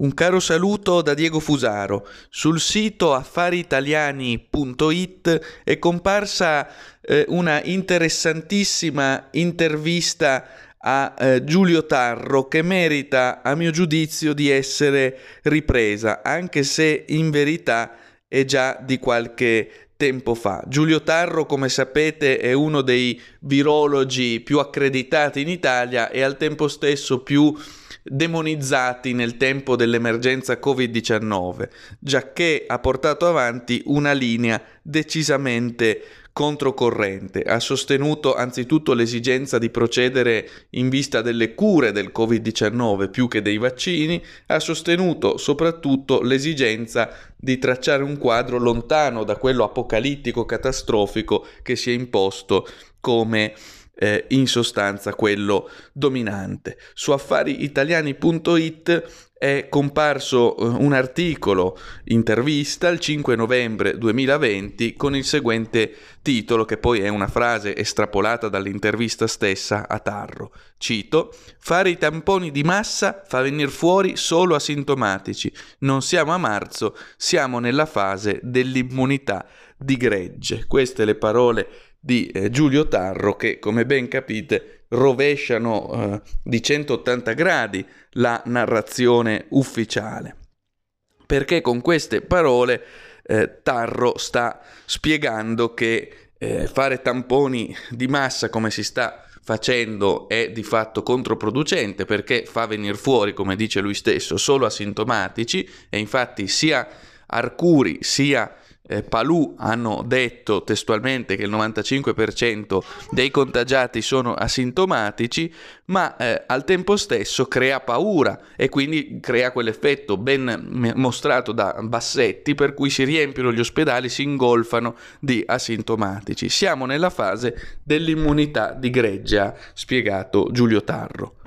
Un caro saluto da Diego Fusaro. Sul sito affariitaliani.it è comparsa eh, una interessantissima intervista a eh, Giulio Tarro che merita, a mio giudizio, di essere ripresa, anche se in verità è già di qualche tempo fa. Giulio Tarro, come sapete, è uno dei virologi più accreditati in Italia e al tempo stesso più demonizzati nel tempo dell'emergenza Covid-19, giacché ha portato avanti una linea decisamente controcorrente. Ha sostenuto anzitutto l'esigenza di procedere in vista delle cure del Covid-19 più che dei vaccini, ha sostenuto soprattutto l'esigenza di tracciare un quadro lontano da quello apocalittico catastrofico che si è imposto come eh, in sostanza quello dominante. Su affariitaliani.it è comparso eh, un articolo, intervista, il 5 novembre 2020 con il seguente titolo, che poi è una frase estrapolata dall'intervista stessa a Tarro. Cito, fare i tamponi di massa fa venire fuori solo asintomatici. Non siamo a marzo, siamo nella fase dell'immunità di gregge. Queste le parole di eh, Giulio Tarro che, come ben capite, rovesciano eh, di 180 gradi la narrazione ufficiale. Perché con queste parole eh, Tarro sta spiegando che eh, fare tamponi di massa come si sta facendo è di fatto controproducente perché fa venire fuori, come dice lui stesso, solo asintomatici e infatti sia Arcuri sia eh, Palù hanno detto testualmente che il 95% dei contagiati sono asintomatici, ma eh, al tempo stesso crea paura e quindi crea quell'effetto ben mostrato da Bassetti per cui si riempiono gli ospedali, si ingolfano di asintomatici. Siamo nella fase dell'immunità di gregge, ha spiegato Giulio Tarro.